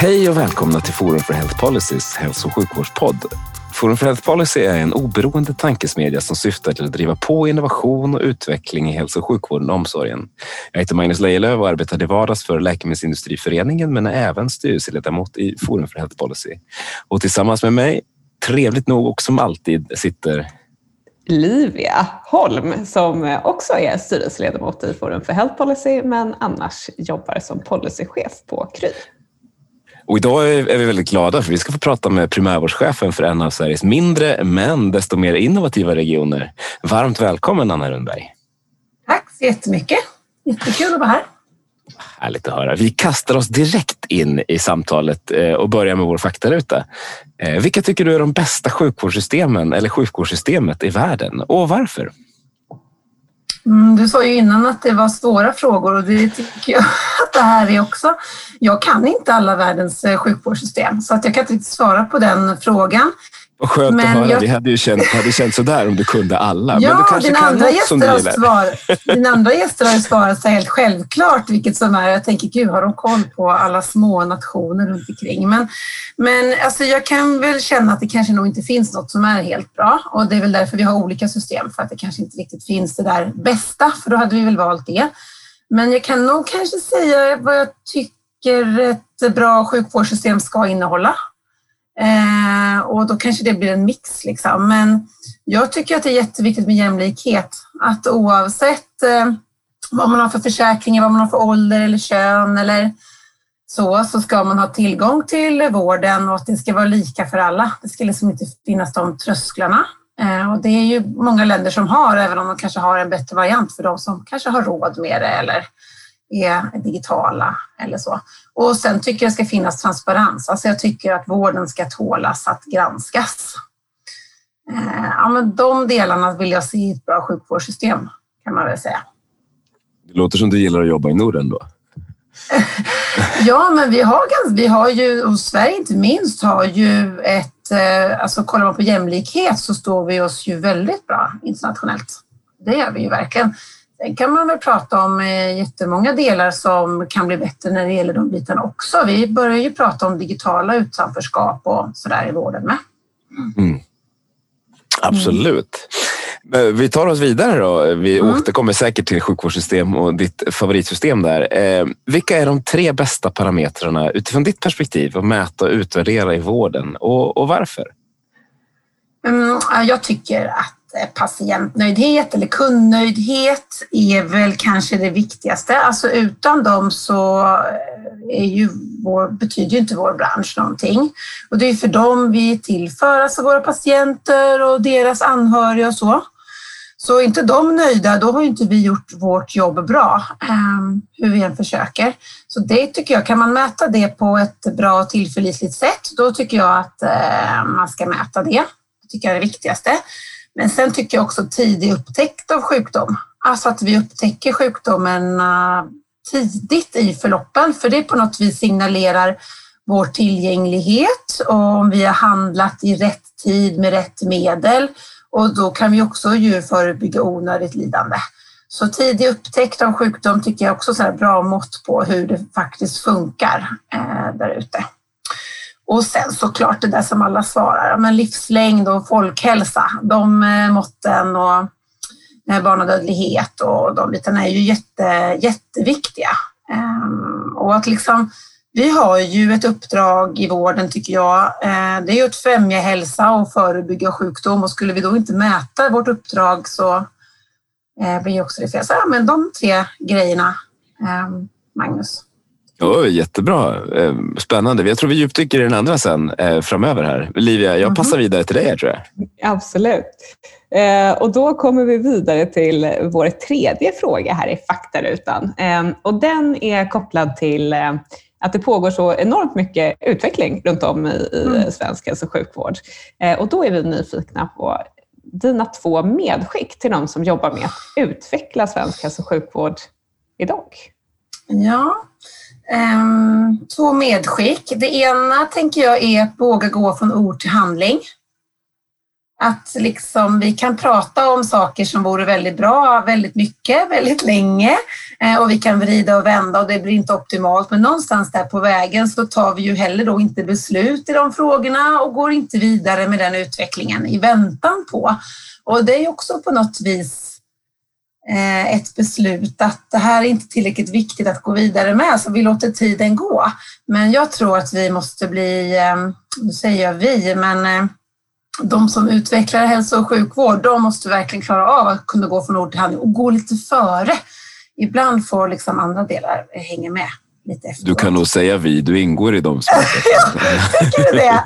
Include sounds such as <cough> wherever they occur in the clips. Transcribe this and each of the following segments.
Hej och välkomna till Forum för Health Policys hälso och sjukvårdspodd. Forum för Health Policy är en oberoende tankesmedja som syftar till att driva på innovation och utveckling i hälso och sjukvården och omsorgen. Jag heter Magnus Lejelöw och arbetar i vardags för Läkemedelsindustriföreningen men är även styrelseledamot i Forum för Health Policy. Och tillsammans med mig, trevligt nog och som alltid, sitter Livia Holm som också är styrelseledamot i Forum för Health Policy men annars jobbar som policychef på Kry. Och idag är vi väldigt glada för vi ska få prata med primärvårdschefen för en av Sveriges mindre men desto mer innovativa regioner. Varmt välkommen Anna Rundberg. Tack så jättemycket. Jättekul att vara här. Härligt att höra. Vi kastar oss direkt in i samtalet eh, och börjar med vår faktaruta. Eh, vilka tycker du är de bästa sjukvårdssystemen eller sjukvårdssystemet i världen och varför? Mm, du sa ju innan att det var svåra frågor och det tycker jag <laughs> att det här är också. Jag kan inte alla världens eh, sjukvårdssystem så att jag kan inte riktigt svara på den frågan. Vad skönt men att höra. Jag... Det hade ju känt, hade känt sådär om du kunde alla. Ja, men du kanske din kan andra något som du gillar. Svar, <laughs> din andra gäster har ju svarat så helt självklart vilket som är. Jag tänker, gud har de koll på alla små nationer runt omkring? Men, men alltså, jag kan väl känna att det kanske nog inte finns något som är helt bra och det är väl därför vi har olika system för att det kanske inte riktigt finns det där bästa, för då hade vi väl valt det. Men jag kan nog kanske säga vad jag tycker ett bra sjukvårdssystem ska innehålla. Eh, och då kanske det blir en mix. Liksom. Men jag tycker att det är jätteviktigt med jämlikhet. Att oavsett eh, vad man har för försäkringar, vad man har för ålder eller kön eller så, så ska man ha tillgång till vården och att det ska vara lika för alla. Det ska liksom inte finnas de trösklarna. Eh, och det är ju många länder som har, även om de kanske har en bättre variant för de som kanske har råd med det eller är digitala eller så. Och sen tycker jag ska finnas transparens. Alltså jag tycker att vården ska tålas att granskas. Eh, ja, men de delarna vill jag se i ett bra sjukvårdssystem kan man väl säga. Det låter som du gillar att jobba i Norden då? <laughs> ja, men vi har, vi har ju, och Sverige inte minst, har ju ett, eh, alltså kollar man på jämlikhet så står vi oss ju väldigt bra internationellt. Det gör vi ju verkligen. Sen kan man väl prata om eh, jättemånga delar som kan bli bättre när det gäller de bitarna också. Vi börjar ju prata om digitala utanförskap och sådär i vården med. Mm. Absolut. Mm. Vi tar oss vidare då. Vi mm. återkommer säkert till sjukvårdssystem och ditt favoritsystem där. Eh, vilka är de tre bästa parametrarna utifrån ditt perspektiv att mäta och utvärdera i vården och, och varför? Mm, jag tycker att Eh, patientnöjdhet eller kundnöjdhet är väl kanske det viktigaste. Alltså utan dem så eh, är ju vår, betyder ju inte vår bransch någonting. Och det är för dem vi tillför, alltså våra patienter och deras anhöriga och så. Så är inte de nöjda, då har inte vi gjort vårt jobb bra, ehm, hur vi än försöker. Så det tycker jag, kan man mäta det på ett bra och tillförlitligt sätt, då tycker jag att eh, man ska mäta det. Det tycker jag är det viktigaste. Men sen tycker jag också tidig upptäckt av sjukdom. Alltså att vi upptäcker sjukdomen eh, tidigt i förloppen, för det på något vis signalerar vår tillgänglighet och om vi har handlat i rätt tid med rätt medel och då kan vi också ju förebygga onödigt lidande. Så tidig upptäckt av sjukdom tycker jag också är bra mått på hur det faktiskt funkar eh, där ute. Och sen såklart det där som alla svarar, men livslängd och folkhälsa, de eh, måtten och eh, barnadödlighet och de bitarna är ju jätte, jätteviktiga. Ehm, och att liksom, vi har ju ett uppdrag i vården tycker jag. Ehm, det är ju att främja hälsa och förebygga sjukdom och skulle vi då inte mäta vårt uppdrag så eh, blir också det fel. Så ja, men de tre grejerna, ehm, Magnus. Oh, jättebra. Eh, spännande. Jag tror vi djupdyker i den andra sen eh, framöver här. Livia, jag passar mhm. vidare till dig här, tror jag. Absolut. Eh, och då kommer vi vidare till vår tredje fråga här i faktarutan. Och den är kopplad till att det pågår så enormt mycket utveckling runt om i, mm. svensk hälso och sjukvård. Och då är vi nyfikna på dina två medskick till de som jobbar med att utveckla svensk hälso och sjukvård idag. Ja, Ehm, två medskick. Det ena tänker jag är att våga gå från ord till handling. Att liksom vi kan prata om saker som vore väldigt bra väldigt mycket, väldigt länge eh, och vi kan vrida och vända och det blir inte optimalt. Men någonstans där på vägen så tar vi ju heller då inte beslut i de frågorna och går inte vidare med den utvecklingen i väntan på. Och det är också på något vis ett beslut att det här är inte tillräckligt viktigt att gå vidare med så vi låter tiden gå. Men jag tror att vi måste bli, eh, nu säger jag vi, men de som utvecklar hälso och sjukvård, de måste verkligen klara av att kunna gå från ord till handling och gå lite före. Ibland får liksom andra delar hänga med. Lite du kan nog säga vi, du ingår i dem. ja, tycker du det?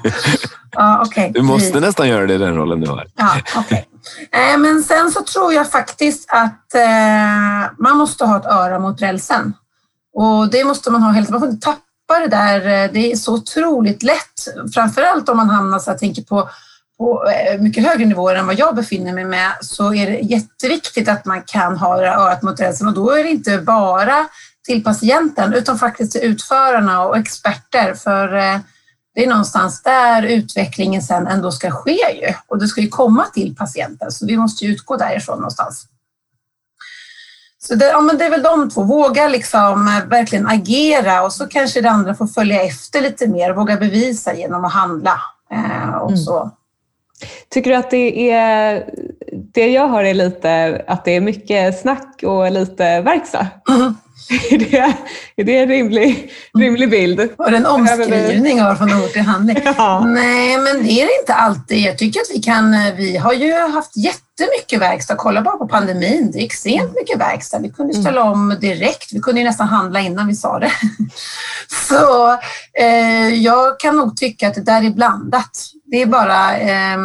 Ja, okay. Du måste vi. nästan göra det i den rollen du har. Ja, okay. Eh, men sen så tror jag faktiskt att eh, man måste ha ett öra mot rälsen. Och det måste man ha helt Man får inte tappa det där. Eh, det är så otroligt lätt. Framförallt om man hamnar, så jag tänker på på eh, mycket högre nivåer än vad jag befinner mig med så är det jätteviktigt att man kan ha örat mot rälsen och då är det inte bara till patienten utan faktiskt till utförarna och experter för eh, det är någonstans där utvecklingen sen ändå ska ske ju och det ska ju komma till patienten så vi måste ju utgå därifrån någonstans. Så det, ja, men det är väl de två, våga liksom eh, verkligen agera och så kanske det andra får följa efter lite mer, våga bevisa genom att handla eh, och mm. så Tycker du att det är, det jag hör är lite att det är mycket snack och lite verkstad? Mm. Är, det, är det en rimlig, rimlig bild? Och en omskrivning av från ord till handling? <laughs> Ja. Nej, men det är det inte alltid. Jag tycker att vi kan, vi har ju haft jättemycket verkstad. Kolla bara på pandemin, det är extremt mycket verkstad. Vi kunde ställa mm. om direkt. Vi kunde ju nästan handla innan vi sa det. <laughs> Så eh, jag kan nog tycka att det där är blandat. Det är bara... Eh,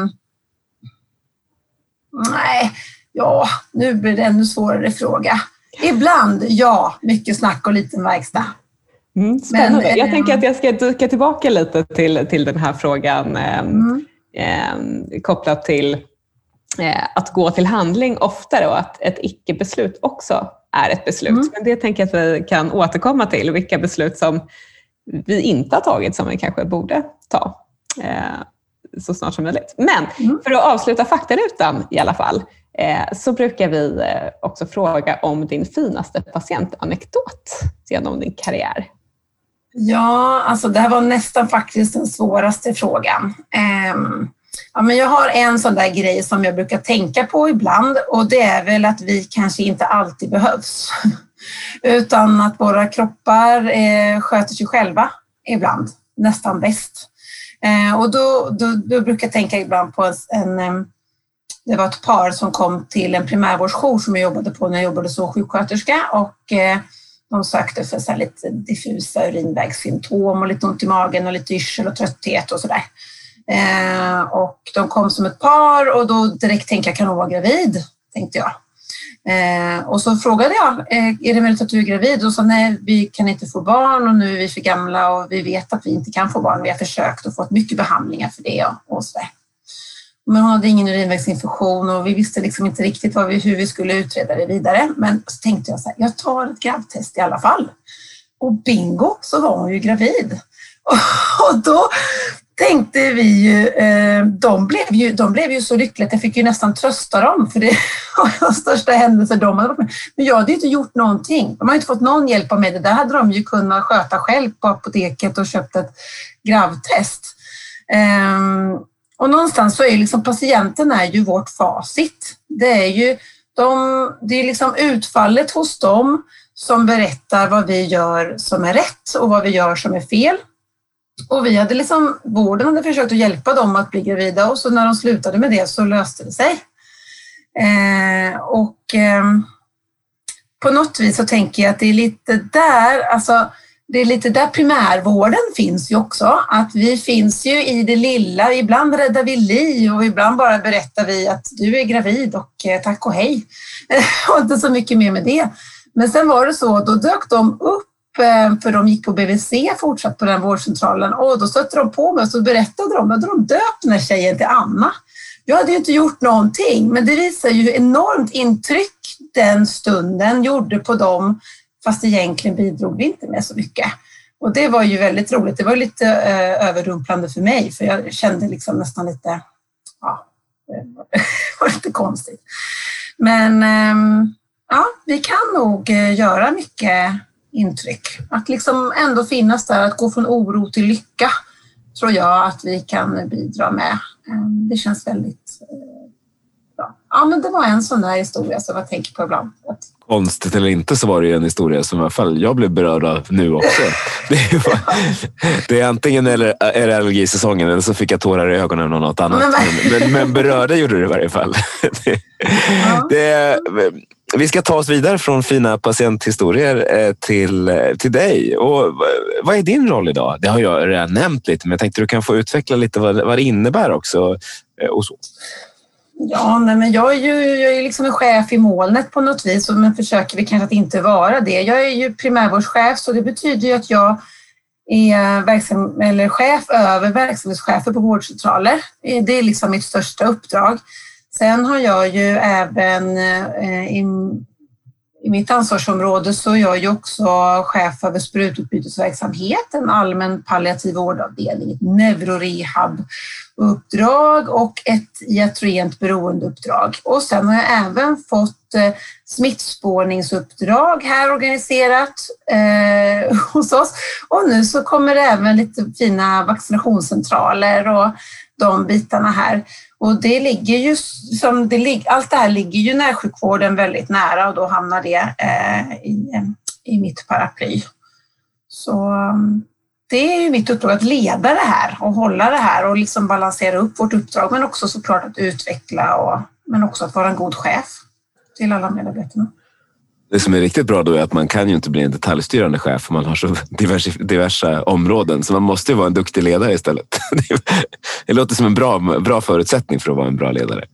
nej, ja, nu blir det ännu svårare fråga. Ibland, ja, mycket snack och liten verkstad. Mm, spännande. Men, jag tänker att jag ska dyka tillbaka lite till, till den här frågan eh, mm. eh, kopplat till eh, att gå till handling oftare och att ett icke-beslut också är ett beslut. Mm. Men det tänker jag att vi kan återkomma till, vilka beslut som vi inte har tagit som vi kanske borde ta. Eh, så snart som möjligt. Men mm. för att avsluta faktarutan i alla fall, eh, Eh, så brukar vi eh, också fråga om din finaste patientanekdot genom din karriär. Ja, alltså det här var nästan faktiskt den svåraste frågan. Um, ja, men jag har en sån där grej som jag brukar tänka på ibland och det är väl att vi kanske inte alltid behövs. <laughs> Utan att våra kroppar eh, sköter sig själva ibland, nästan bäst. Eh, och då, då, då, brukar jag tänka ibland på en, en, ehm, det var ett par som kom till en primärvårdsjour som jag jobbade på när jag jobbade som sjuksköterska och eh, de sökte för så lite diffusa urinvägssymptom och lite ont i magen och lite yrsel och trötthet och sådär. Eh, och de kom som ett par och då direkt tänkte jag, kan hon vara gravid? Tänkte jag. Eh, och så frågade jag, är det möjligt att du är gravid? Och sa nej, vi kan inte få barn och nu är vi för gamla och vi vet att vi inte kan få barn. Vi har försökt och fått mycket behandlingar för det och, och så där. Men hon hade ingen urinvägsinfektion och vi visste liksom inte riktigt vi, hur vi skulle utreda det vidare. Men så tänkte jag så här, jag tar ett grabbtest i alla fall. Och bingo så var hon ju gravid. <laughs> Och då tänkte vi ju, eh, de blev ju, de blev ju så lyckliga att jag fick ju nästan trösta dem för det <laughs> var de största händelser de hade varit med Men jag hade ju inte gjort någonting. De har inte fått någon hjälp av mig. Det där hade de ju kunnat sköta själv på apoteket och köpt ett gravtest. Ehm, och någonstans så är liksom patienten är ju vårt facit. Det är ju de, det är liksom utfallet hos dem som berättar vad vi gör som är rätt och vad vi gör som är fel. Och vi hade liksom, vården hade försökt att hjälpa dem att bli gravida och så när de slutade med det så löste det sig. Eh, och eh, på något vis så tänker jag att det är lite där, alltså det är lite där primärvården finns ju också. Att vi finns ju i det lilla. Ibland räddar vi liv och ibland bara berättar vi att du är gravid och eh, tack och hej. <laughs> och inte så mycket mer med det. Men sen var det så, då dök de upp eh, för de gick på BVC fortsatt på den vårdcentralen och då stötte de på mig och så berättade de att de döpt den här tjejen till Anna. Jag hade ju inte gjort någonting, men det visar ju hur enormt intryck den stunden gjorde på dem, fast egentligen bidrog vi inte med så mycket. Och det var ju väldigt roligt. Det var lite eh, överrumplande för mig, för jag kände liksom nästan lite, ja, det <laughs> var lite konstigt. Men eh, ja, vi kan nog eh, göra mycket intryck. Att liksom ändå finnas där, att gå från oro till lycka tror jag att vi kan bidra med. Ehm, det känns väldigt eh. Ja, men det var en sån där historia som jag tänker på ibland. Konstigt eller inte så var det en historia som i alla fall jag blev berörd av nu också. <laughs> Det är, bara, det är antingen eller, är det allergisäsongen eller så fick jag tårar i ögonen och något annat. Men, men, men berörda gjorde det i varje fall. <laughs> Det, ja. det, vi ska ta oss vidare från fina patienthistorier eh, till, eh, till dig. Och vad är din roll idag? Det har jag redan nämnt lite, men jag tänkte du kan få utveckla lite vad, vad det innebär också. Eh, och så. Ja, nej, men jag är ju jag är liksom en chef i molnet på något vis, men försöker vi kanske att inte vara det. Jag är ju primärvårdschef, så det betyder ju att jag är verksam, eller chef över verksamhetschefer på vårdcentraler. Det är liksom mitt största uppdrag. Sen har jag ju även eh, i, i mitt ansvarsområde så är jag ju också chef över sprututbytesverksamhet, en allmän palliativ vårdavdelning, ett neurorehab-uppdrag och ett iatrogent beroendeuppdrag. Och sen har jag även fått eh, smittspårningsuppdrag här organiserat eh, <laughs> hos oss. Och nu så kommer det även lite fina vaccinationscentraler och de bitarna här. Och det ligger ju som det, allt det här ligger ju närsjukvården väldigt nära och då hamnar det eh, i, i mitt paraply. Så mm, det är ju mitt uppdrag att leda det här och hålla det här och liksom balansera upp vårt uppdrag men också såklart att utveckla och men också att vara en god chef till alla medarbetarna. Det som är riktigt bra då är att man kan ju inte bli en detaljstyrande chef för man har så diverse, diverse områden. Så man måste ju vara en duktig ledare istället. <laughs> Det låter som en bra, bra förutsättning för att vara en bra ledare.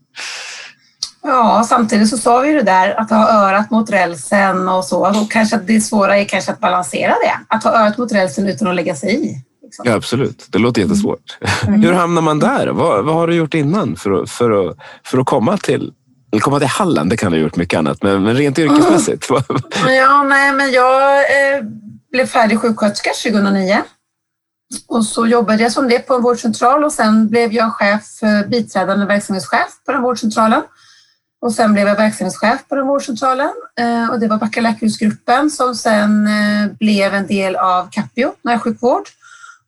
Ja, samtidigt så sa vi det där att ha örat mot rälsen och så. Och kanske det svåra är kanske att balansera det. Att ha örat mot rälsen utan att lägga sig i. Liksom. Ja, absolut. Det låter jättesvårt. Mm. Hur hamnar man där? Vad, vad har du gjort innan för att, för att, för att komma till komma till Halland, det kan du ha gjort mycket annat, men, men rent yrkesmässigt? Mm. <laughs> ja, nej, men jag eh, blev färdig sjuksköterska 2009 och så jobbade jag som det på en vårdcentral och sen blev jag chef, eh, biträdande verksamhetschef på den vårdcentralen. Och sen blev jag verksamhetschef på den vårdcentralen eh, och det var Backa läkehusgruppen som sen eh, blev en del av Capio närsjukvård.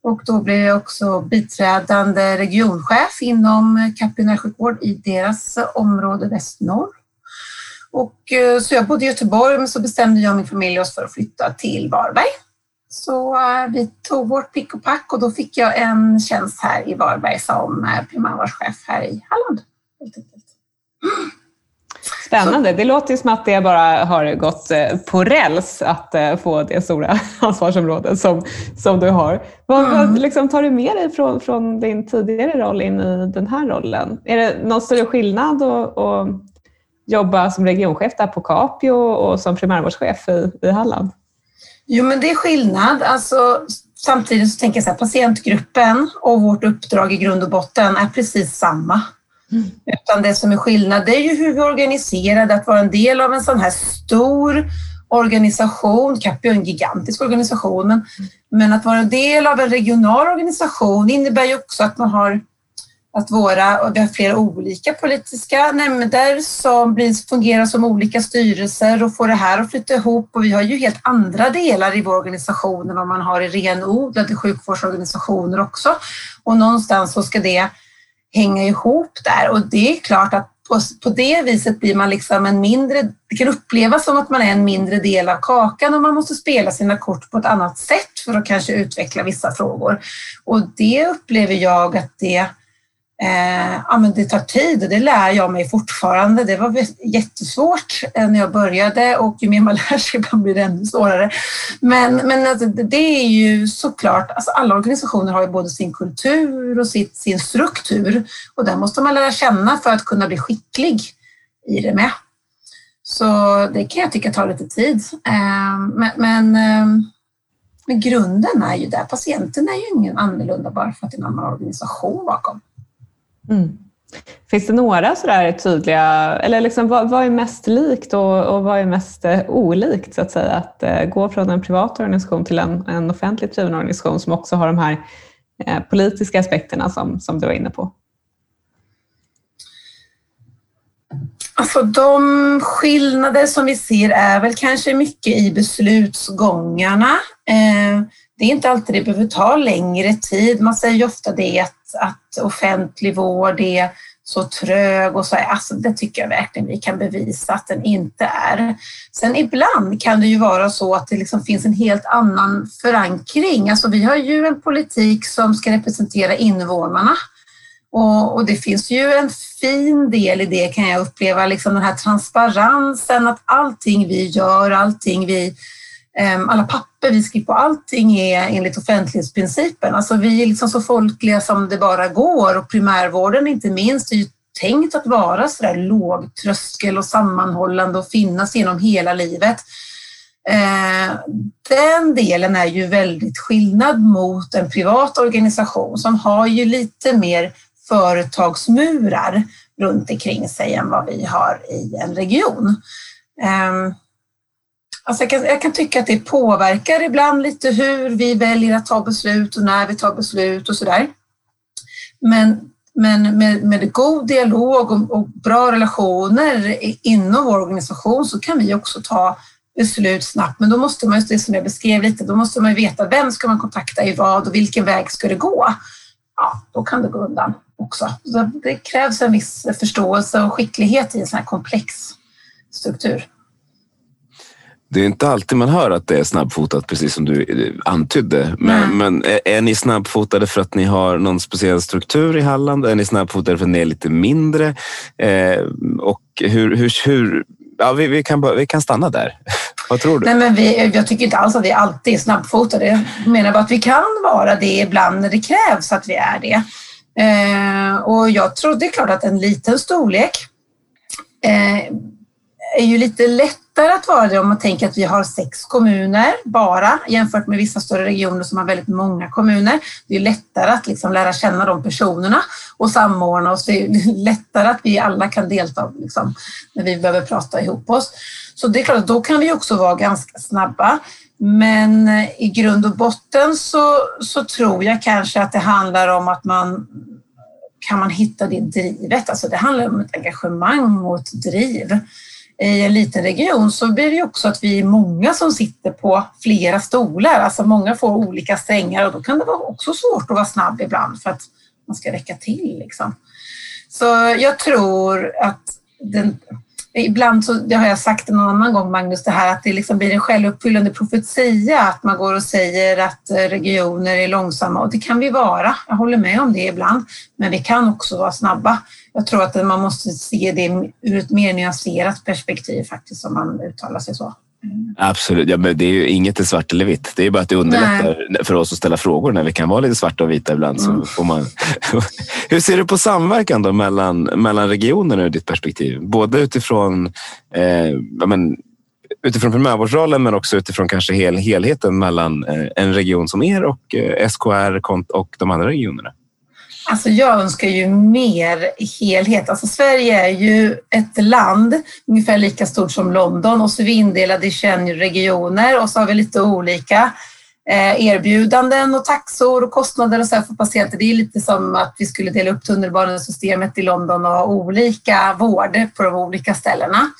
Och då blev jag också biträdande regionchef inom Capio närsjukvård i deras område Västnorr. Och, eh, så jag bodde i Göteborg men så bestämde jag och min familj oss för att flytta till Varberg. Så eh, vi tog vårt pick och pack och då fick jag en tjänst här i Varberg som eh, primärvårdschef här i Halland. Spännande. Det låter ju som att det bara har gått uh, på räls att få det stora <laughs> ansvarsområdet som, som du har. Vad, mm. vad liksom, tar du med dig från, från din tidigare roll in i den här rollen? Är det någon större skillnad att, att jobba som regionchef där på Capio och som primärvårdschef i, i Halland? Jo, men det är skillnad. Alltså, samtidigt så tänker jag så här, patientgruppen och vårt uppdrag i grund och botten är precis samma. Mm. Utan det som är skillnad det är ju hur vi är organiserade, att vara en del av en sån här stor organisation, Capio är en gigantisk organisation, men, men att vara en del av en regional organisation innebär ju också att man har att våra, och vi har flera olika politiska nämnder som blir, fungerar som olika styrelser och får det här att flytta ihop och vi har ju helt andra delar i vår organisation än vad man har i renodlade sjukvårdsorganisationer också. Och någonstans så ska det hänga ihop där och det är klart att på, på det viset blir man liksom en mindre, det kan upplevas som att man är en mindre del av kakan och man måste spela sina kort på ett annat sätt för att kanske utveckla vissa frågor. Och det upplever jag att det Eh, ja, men det tar tid och det lär jag mig fortfarande. Det var jättesvårt eh, när jag började och ju mer man <laughs> lär sig blir det ännu svårare. Men, men alltså, det är ju såklart, alltså alla organisationer har ju både sin kultur och sitt, sin struktur och den måste man lära känna för att kunna bli skicklig i det med. Så det kan jag tycka tar lite tid. Eh, men, men eh, Men grunden är ju där. Patienten är ju ingen annorlunda bara för att det är en annan organisation bakom. Mm. Finns det några sådär tydliga, eller liksom, vad, vad är mest likt och, och, vad är mest eh, olikt så att säga? Att eh, gå från en privat organisation till en, en offentligt driven organisation som också har de här eh, politiska aspekterna som, som du var inne på? Alltså de skillnader som vi ser är väl kanske mycket i beslutsgångarna. Eh, det är inte alltid det behöver ta längre tid. Man säger ju ofta det att, att offentlig vård är så trög och så. Alltså det tycker jag verkligen vi kan bevisa att den inte är. Sen ibland kan det ju vara så att det liksom finns en helt annan förankring. Alltså vi har ju en politik som ska representera invånarna och, och, det finns ju en fin del i det kan jag uppleva, liksom den här transparensen, att allting vi gör, allting vi, Ehm, alla papper vi skriver på, allting är enligt offentlighetsprincipen. Alltså vi är liksom så folkliga som det bara går och primärvården inte minst är ju tänkt att vara så där lågtröskel och sammanhållande och finnas genom hela livet. Ehm, den delen är ju väldigt skillnad mot en privat organisation som har ju lite mer företagsmurar runt omkring sig än vad vi har i en region. Ehm, Alltså jag, kan, jag kan tycka att det påverkar ibland lite hur vi väljer att ta beslut och när vi tar beslut och sådär. Men, men med, med god dialog och, och bra relationer inom vår organisation så kan vi också ta beslut snabbt. Men då måste man, just det som jag beskrev lite, då måste man veta vem ska man kontakta i vad och vilken väg ska det gå? Ja, då kan det gå undan också. Så det krävs en viss förståelse och skicklighet i en sån här komplex struktur. Det är inte alltid man hör att det är snabbfotat, precis som du eh, antydde. Men, men, är ni snabbfotade för att ni har någon speciell struktur i Halland? Är ni snabbfotade för att ni är lite mindre? Eh, och hur, hur, hur ja, vi, vi, kan, vi kan stanna där. <laughs> Vad tror du? Nej, men vi, jag tycker inte alls att vi alltid är snabbfotade. Jag menar bara att vi kan vara det ibland när det krävs att vi är det. Eh, och jag tror det är klart att en liten storlek eh, är ju lite lättare att vara det om man tänker att vi har sex kommuner bara jämfört med vissa större regioner som har väldigt många kommuner. Det är lättare att liksom lära känna de personerna och samordna oss. Det är <laughs> lättare att vi alla kan delta liksom, när vi behöver prata ihop oss. Så det är klart då kan vi också vara ganska snabba. Men eh, i grund och botten så, så tror jag kanske att det handlar om att man kan man hitta det drivet. Alltså det handlar om ett engagemang och ett driv. I en liten region så blir det också att vi är många som sitter på flera stolar. Alltså många får olika strängar och då kan det vara också svårt att vara snabb ibland för att man ska räcka till. Liksom. Så jag tror att den, ibland så, det har jag sagt en annan gång Magnus, det här att det liksom blir en självuppfyllande profetia att man går och säger att eh, regioner är långsamma och det kan vi vara. Jag håller med om det ibland, men vi kan också vara snabba. Jag tror att man måste se det ur ett mer nyanserat perspektiv faktiskt om man uttalar sig så. Absolut, ja, men det är ju inget är svart eller vitt. Det är bara att det underlättar Nej. för oss att ställa frågor när vi kan vara lite svarta och vita ibland. Mm. Så får man... <laughs> Hur ser du på samverkan då mellan, mellan regionerna ur ditt perspektiv? Både utifrån, eh, men, utifrån primärvårdsrollen men också utifrån kanske hel, helheten mellan eh, en region som er och eh, SKR och de andra regionerna? Alltså jag önskar ju mer helhet. Alltså Sverige är ju ett land ungefär lika stort som London och så är vi indelade i 21 regioner och så har vi lite olika eh, erbjudanden och taxor och kostnader och så för patienter. Det är lite som att vi skulle dela upp tunnelbanesystemet i London och ha olika vård på de olika ställena.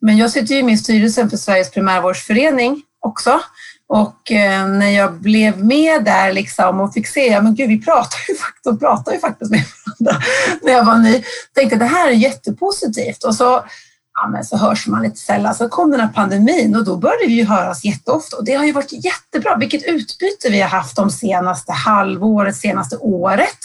Men jag sitter ju med i styrelsen för Sveriges primärvårdsförening också och eh, när jag blev med där liksom och fick se, ja men gud vi pratar ju, de pratar ju faktiskt med varandra <laughs> när jag var ny, tänkte det här är jättepositivt och så, ja, men så hörs man lite sällan. Så kom den här pandemin och då började vi ju höras jätteofta och det har ju varit jättebra. Vilket utbyte vi har haft de senaste halvåret, senaste året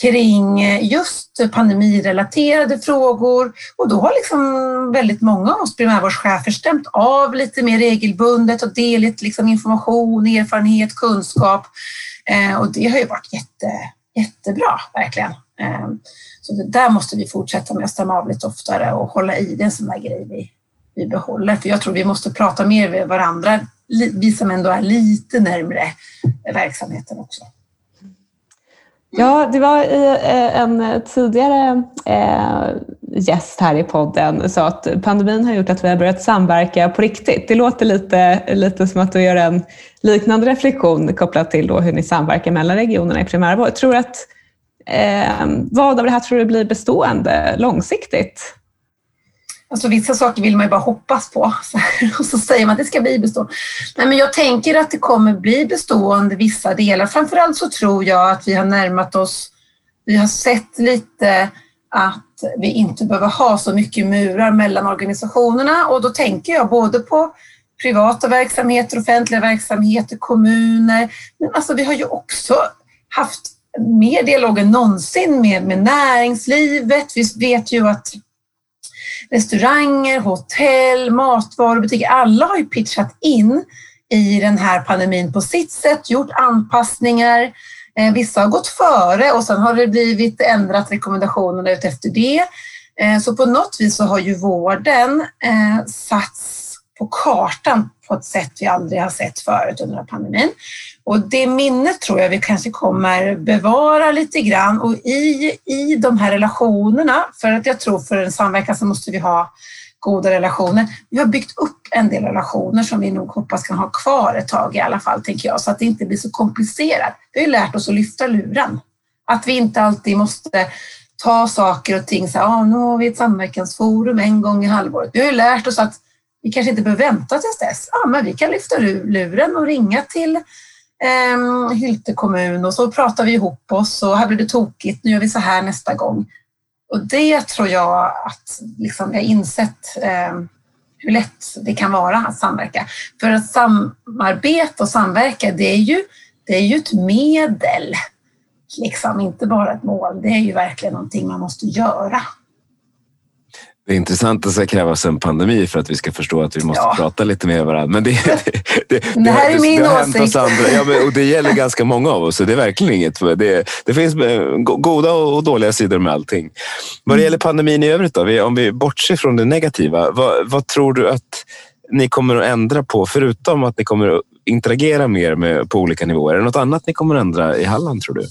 kring eh, just pandemirelaterade frågor och då har liksom väldigt många av oss primärvårdschefer stämt av lite mer regelbundet och delat liksom information, erfarenhet, kunskap eh, och det har ju varit jätte, jättebra verkligen. Eh, så det där måste vi fortsätta med att stämma av lite oftare och hålla i. Det är en sån där grej vi, vi behåller för jag tror vi måste prata mer med varandra vi som ändå är lite närmre verksamheten också. Ja, det var eh, en tidigare eh, gäst här i podden sa att pandemin har gjort att vi har börjat samverka på riktigt. Det låter lite, lite som att du gör en liknande reflektion kopplat till då hur ni samverkar mellan regionerna i primärvård. Tror att, eh, vad av det här tror du blir bestående långsiktigt? Alltså vissa saker vill man ju bara hoppas på <laughs> och så säger man att det ska bli bestående. Nej, men jag tänker att det kommer bli bestående vissa delar. Framförallt så tror jag att vi har närmat oss, vi har sett lite att vi inte behöver ha så mycket murar mellan organisationerna och då tänker jag både på privata verksamheter, offentliga verksamheter, kommuner. Men alltså vi har ju också haft mer dialog än någonsin med, med näringslivet. Vi vet ju att restauranger, hotell, matvarubutiker, alla har ju pitchat in i den här pandemin på sitt sätt, gjort anpassningar. Eh, vissa har gått före och sen har det blivit ändrat rekommendationerna utefter det. Eh, så på något vis så har ju vården eh, satts på kartan på ett sätt vi aldrig har sett förut under pandemin. Och det minnet tror jag vi kanske kommer bevara lite grann och i, i de här relationerna, för att jag tror för en samverkan så måste vi ha goda relationer. Vi har byggt upp en del relationer som vi nog hoppas kan ha kvar ett tag i alla fall, tänker jag, så att det inte blir så komplicerat. Vi har ju lärt oss att lyfta luren. Att vi inte alltid måste ta saker och ting så här, ah, nu har vi ett samverkansforum en gång i halvåret. Vi har ju lärt oss att vi kanske inte behöver vänta tills dess. Ja, men vi kan lyfta luren och ringa till eh, Hylte kommun och så pratar vi ihop oss och här blir det tokigt, nu gör vi så här nästa gång. Och det tror jag att liksom, jag har insett eh, hur lätt det kan vara att samverka. För att samarbeta och samverka, det är ju, det är ju ett medel, liksom, inte bara ett mål. Det är ju verkligen någonting man måste göra. Det är intressant att det ska krävas en pandemi för att vi ska förstå att vi måste ja. prata lite med varandra. Men <laughs> det, det, det, det här är min åsikt. Andra. Ja, men, och det gäller <laughs> ganska många av oss. Så det är verkligen inget. Det, det finns eh, goda och dåliga sidor med allting. Vad det gäller pandemin i övrigt, då, om vi bortser från det negativa. Vad, vad tror du att ni kommer att ändra på? Förutom att ni kommer att interagera mer med, på olika nivåer. Är det något annat ni kommer att ändra i Halland, tror du?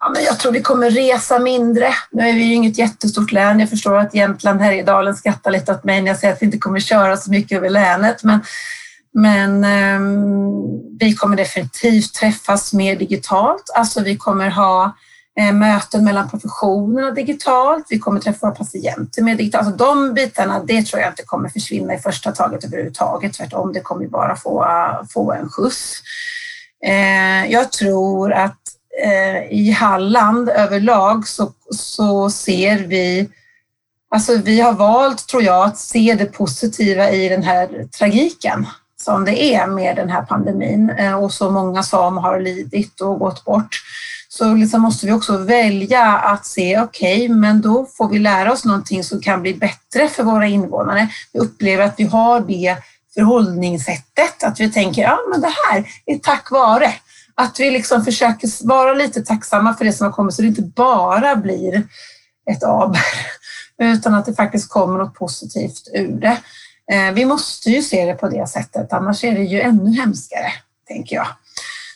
Ja, men jag tror vi kommer resa mindre. Nu är vi ju inget jättestort län. Jag förstår att Jämtland, Härjedalen skrattar lite åt mig när jag säger att vi inte kommer köra så mycket över länet. Men, men eh, vi kommer definitivt träffas mer digitalt. Alltså vi kommer ha eh, möten mellan professionerna digitalt. Vi kommer träffa våra patienter mer digitalt. Alltså de bitarna, det tror jag inte kommer försvinna i första taget överhuvudtaget. Tvärtom, det kommer bara få, få en skjuts. Eh, jag tror att Eh, i Halland överlag så, så ser vi Alltså vi har valt, tror jag, att se det positiva i den här tragiken som det är med den här pandemin eh, och så många som har lidit och gått bort. Så liksom måste vi också välja att se, okej, okay, men då får vi lära oss någonting som kan bli bättre för våra invånare. Vi upplever att vi har det förhållningssättet, att vi tänker, ja men det här är tack vare att vi liksom försöker vara lite tacksamma för det som har kommit så det inte bara blir ett aber <laughs> utan att det faktiskt kommer något positivt ur det. Eh, vi måste ju se det på det sättet, annars är det ju ännu hemskare, tänker jag.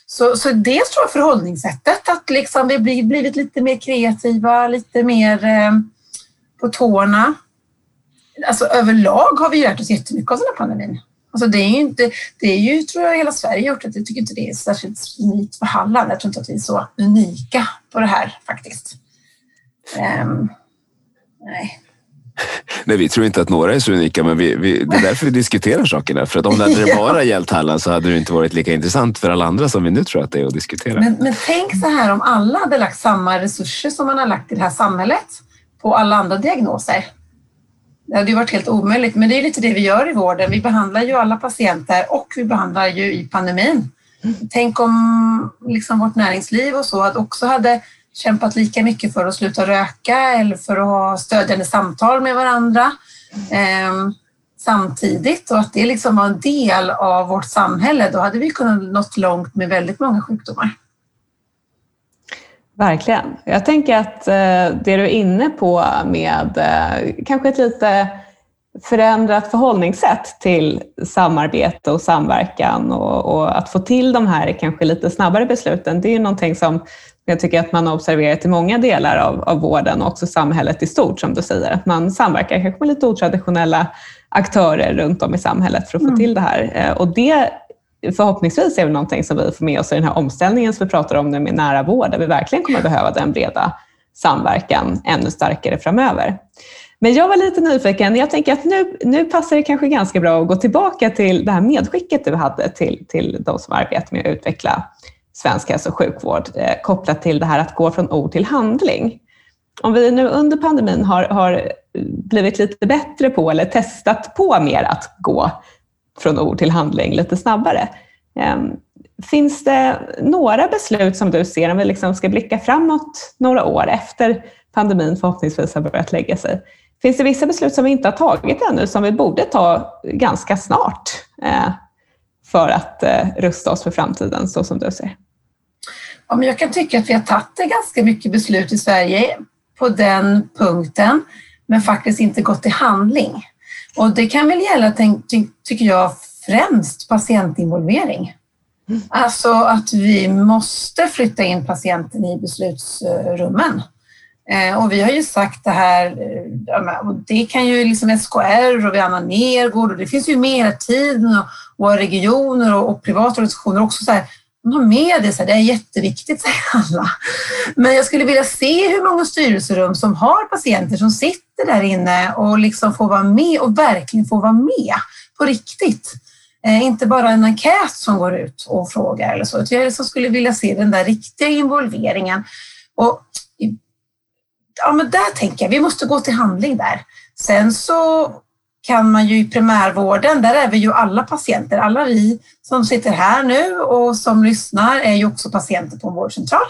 Så, så dels tror jag förhållningssättet, att liksom vi blir, blivit lite mer kreativa, lite mer eh, på tårna. Alltså överlag har vi lärt oss jättemycket av den här pandemin. Alltså det är ju inte, det är ju, tror jag, hela Sverige gjort. Jag tycker inte det är särskilt unikt för Halland. Jag tror inte att vi är så unika på det här faktiskt. Um, nej. <laughs> Nej, vi tror inte att några är så unika, men vi, vi, det är därför vi diskuterar sakerna. För att om det hade <laughs> bara gällt Halland så hade det inte varit lika intressant för alla andra som vi nu tror att det är att diskutera. Men, men tänk så här om alla hade lagt samma resurser som man har lagt i det här samhället på alla andra diagnoser. Det hade ju varit helt omöjligt, men det är lite det vi gör i vården. Vi behandlar ju alla patienter och vi behandlar ju i pandemin. Tänk om liksom vårt näringsliv och så också hade kämpat lika mycket för att sluta röka eller för att ha stödjande samtal med varandra eh, samtidigt och att det liksom var en del av vårt samhälle. Då hade vi kunnat nått långt med väldigt många sjukdomar. Verkligen. Jag tänker att eh, det du är inne på med eh, kanske ett lite förändrat förhållningssätt till samarbete och samverkan och, och, att få till de här kanske lite snabbare besluten, det är ju någonting som jag tycker att man har observerat i många delar av, av vården och också samhället i stort, som du säger. Att man samverkar kanske med lite otraditionella aktörer runt om i samhället för att få mm. till det här. Eh, och det förhoppningsvis är det någonting som vi får med oss i den här omställningen som vi pratar om nu med nära vård, där vi verkligen kommer behöva den breda samverkan ännu starkare framöver. Men jag var lite nyfiken. Jag tänker att nu, nu passar det kanske ganska bra att gå tillbaka till det här medskicket du hade till, till de som arbetar med att utveckla svensk hälso och sjukvård eh, kopplat till det här att gå från ord till handling. Om vi nu under pandemin har, har blivit lite bättre på eller testat på mer att gå från ord till handling lite snabbare. Ehm, finns det några beslut som du ser, om vi liksom ska blicka framåt några år efter pandemin förhoppningsvis har börjat lägga sig, Finns det vissa beslut som vi inte har tagit ännu som vi borde ta ganska snart eh, för att eh, rusta oss för framtiden, så som du ser? Ja, men jag kan tycka att vi har tagit ganska mycket beslut i Sverige på den punkten, men faktiskt inte gått till handling. Och det kan väl gälla, tycker jag, främst patientinvolvering. Mm. Alltså att vi måste flytta in patienten i beslutsrummen. Eh, och vi har ju sagt det här, eh, och det kan ju liksom SKR och vi Anna Nergård och det finns ju mer tid och våra regioner och, och privata organisationer också så här, ha med det, så här, det är jätteviktigt <laughs> säger alla. Men jag skulle vilja se hur många styrelserum som har patienter som sitter där inne och liksom får vara med och verkligen får vara med på riktigt. Eh, inte bara en enkät som går ut och frågar eller så. Jag liksom skulle vilja se den där riktiga involveringen. Och ja, men där tänker jag, vi måste gå till handling där. Sen så kan man ju i primärvården, där är vi ju alla patienter. Alla vi som sitter här nu och som lyssnar är ju också patienter på en vårdcentral.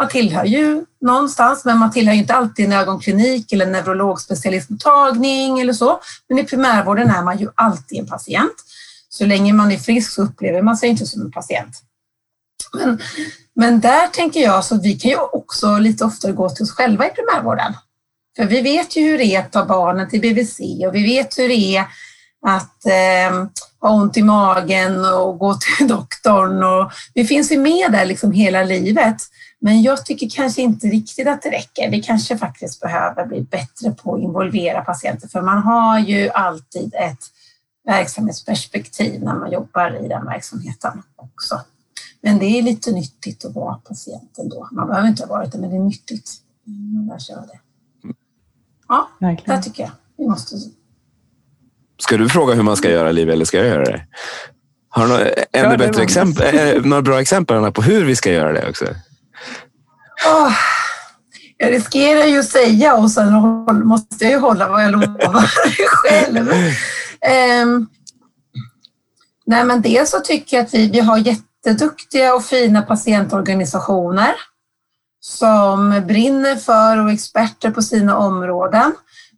Man tillhör ju någonstans, men man tillhör ju inte alltid en ögonklinik eller en neurologspecialistmottagning eller så. Men i primärvården är man ju alltid en patient. Så länge man är frisk så upplever man sig inte som en patient. Men, men där tänker jag så vi kan ju också lite oftare gå till oss själva i primärvården. För vi vet ju hur det är att ta barnen till BVC och vi vet hur det är att eh, ha ont i magen och gå till <laughs> doktorn. Och vi finns ju med där liksom hela livet. Men jag tycker kanske inte riktigt att det räcker. Vi kanske faktiskt behöver bli bättre på att involvera patienter för man har ju alltid ett verksamhetsperspektiv när man jobbar i den verksamheten också. Men det är lite nyttigt att vara patient ändå. Man behöver inte ha varit det, men det är nyttigt. Mm, man lär sig av det. Ja, Verkligen. där tycker jag vi måste... Ska du fråga hur man ska göra, Liv, eller ska jag göra det? Har du några, ännu bättre exempel, eh, några bra exempel på hur vi ska göra det också? Oh, jag riskerar ju att säga och sen måste jag ju hålla vad jag lovar <laughs> själv. Um, nej, men dels så tycker jag att vi, vi har jätte jätteduktiga och fina patientorganisationer som brinner för och är experter på sina områden.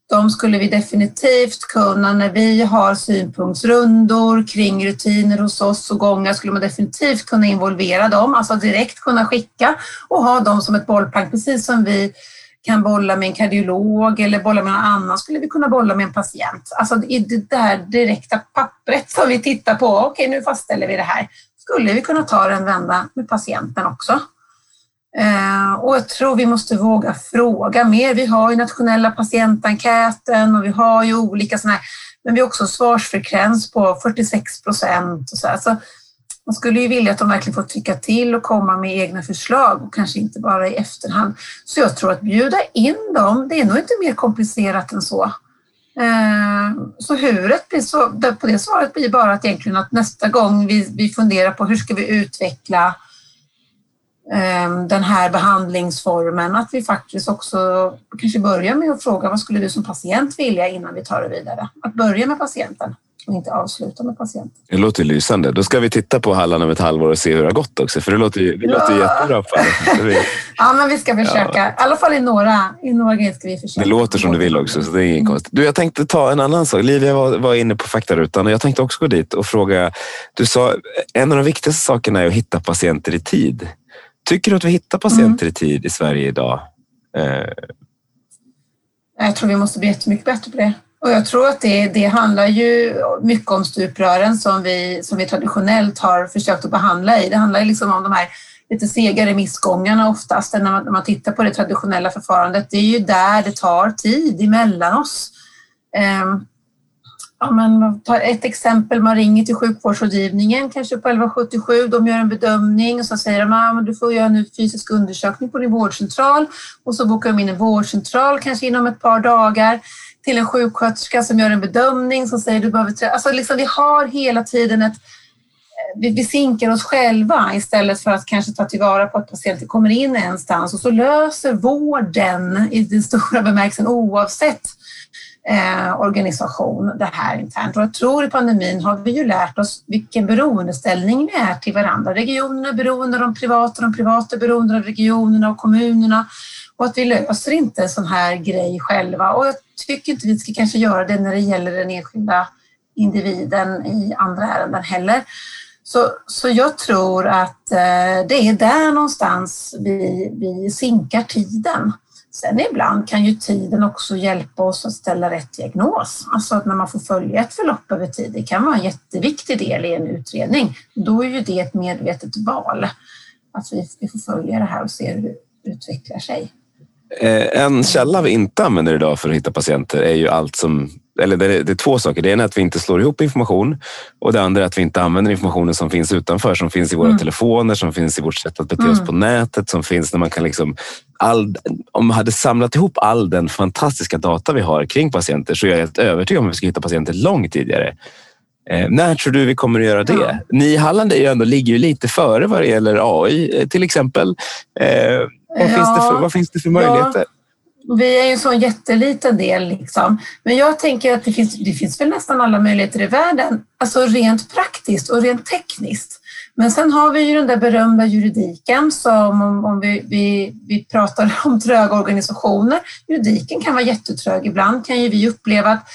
De skulle vi definitivt kunna, när vi har synpunktsrundor kring rutiner hos oss och gångar, skulle man definitivt kunna involvera dem, alltså direkt kunna skicka och ha dem som ett bollplank, precis som vi kan bolla med en kardiolog eller bolla med någon annan skulle vi kunna bolla med en patient. Alltså i det där direkta pappret som vi tittar på, okej okay, nu fastställer vi det här, skulle vi kunna ta en vända med patienten också. Eh, och jag tror vi måste våga fråga mer. Vi har ju nationella patientenkäten och vi har ju olika sådana här, men vi har också svarsfrekvens på 46 procent och så, här. så man skulle ju vilja att de verkligen får tycka till och komma med egna förslag och kanske inte bara i efterhand. Så jag tror att bjuda in dem, det är nog inte mer komplicerat än så. Eh, så huret blir så, på det svaret blir bara att egentligen att nästa gång vi, vi funderar på hur ska vi utveckla eh, den här behandlingsformen, att vi faktiskt också kanske börjar med att fråga vad skulle du som patient vilja innan vi tar det vidare? Att börja med patienten och inte avsluta med patienten. Det låter lysande. Då ska vi titta på Halland om ett halvår och se hur det har gått också, för det låter, det ja. låter jättebra. <laughs> ja, men vi ska försöka. Ja. I alla fall i några, i några grejer ska vi försöka. Det låter som du vill också, så det är inget mm. Du, jag tänkte ta en annan sak. Livia var, var inne på faktarutan och jag tänkte också gå dit och fråga. Du sa en av de viktigaste sakerna är att hitta patienter i tid. Tycker du att vi hittar patienter mm. i tid i Sverige idag? Eh. Jag tror vi måste bli jättemycket bättre på det. Och jag tror att det, det handlar ju mycket om stuprören som vi, som vi traditionellt har försökt att behandla i. Det handlar liksom om de här lite sega remissgångarna oftast när man, när man tittar på det traditionella förfarandet. Det är ju där det tar tid emellan oss. Um, ja, men, ta ett exempel, man ringer till sjukvårdsrådgivningen kanske på 1177, de gör en bedömning och så säger de att ah, du får göra en fysisk undersökning på din vårdcentral. Och så bokar de in en vårdcentral kanske inom ett par dagar till en sjuksköterska som gör en bedömning som säger du behöver träffa... Alltså liksom, vi har hela tiden ett vi, vi sinkar oss själva istället för att kanske ta tillvara på att patienter kommer in någonstans och så löser vården i den stora bemärkelsen oavsett eh, organisation det här internt. Och jag tror i pandemin har vi ju lärt oss vilken beroendeställning vi är till varandra. Regionerna är beroende av de privata, de privata är beroende av regionerna och kommunerna och att vi löser inte en sån här grej själva. Och jag tycker inte vi ska kanske göra det när det gäller den enskilda individen i andra ärenden heller. Så, så jag tror att eh, det är där någonstans vi, vi sinkar tiden. Sen ibland kan ju tiden också hjälpa oss att ställa rätt diagnos. Alltså att när man får följa ett förlopp över tid, det kan vara en jätteviktig del i en utredning. Då är ju det ett medvetet val. Att vi, vi får följa det här och se hur det utvecklar sig. Eh, en källa vi inte använder idag för att hitta patienter är ju allt som eller det är, det är två saker. Det ena är att vi inte slår ihop information och det andra är att vi inte använder informationen som finns utanför, som finns i våra mm. telefoner, som finns i vårt sätt att bete oss mm. på nätet, som finns när man kan liksom all, om man hade samlat ihop all den fantastiska data vi har kring patienter så är jag helt övertygad om att vi ska hitta patienter långt tidigare. Eh, när tror du vi kommer att göra det? Ja. Ni i Halland är ju ändå, ligger ju lite före vad det gäller AI eh, till exempel. Eh, vad, ja. finns det för, vad finns det för möjligheter? Ja. Vi är ju en sån jätteliten del. Liksom. Men jag tänker att det finns, det finns väl nästan alla möjligheter i världen, alltså rent praktiskt och rent tekniskt. Men sen har vi ju den där berömda juridiken som om, om vi, vi, vi pratar <laughs> om tröga organisationer. Juridiken kan vara jättetrög. Ibland kan ju vi uppleva att,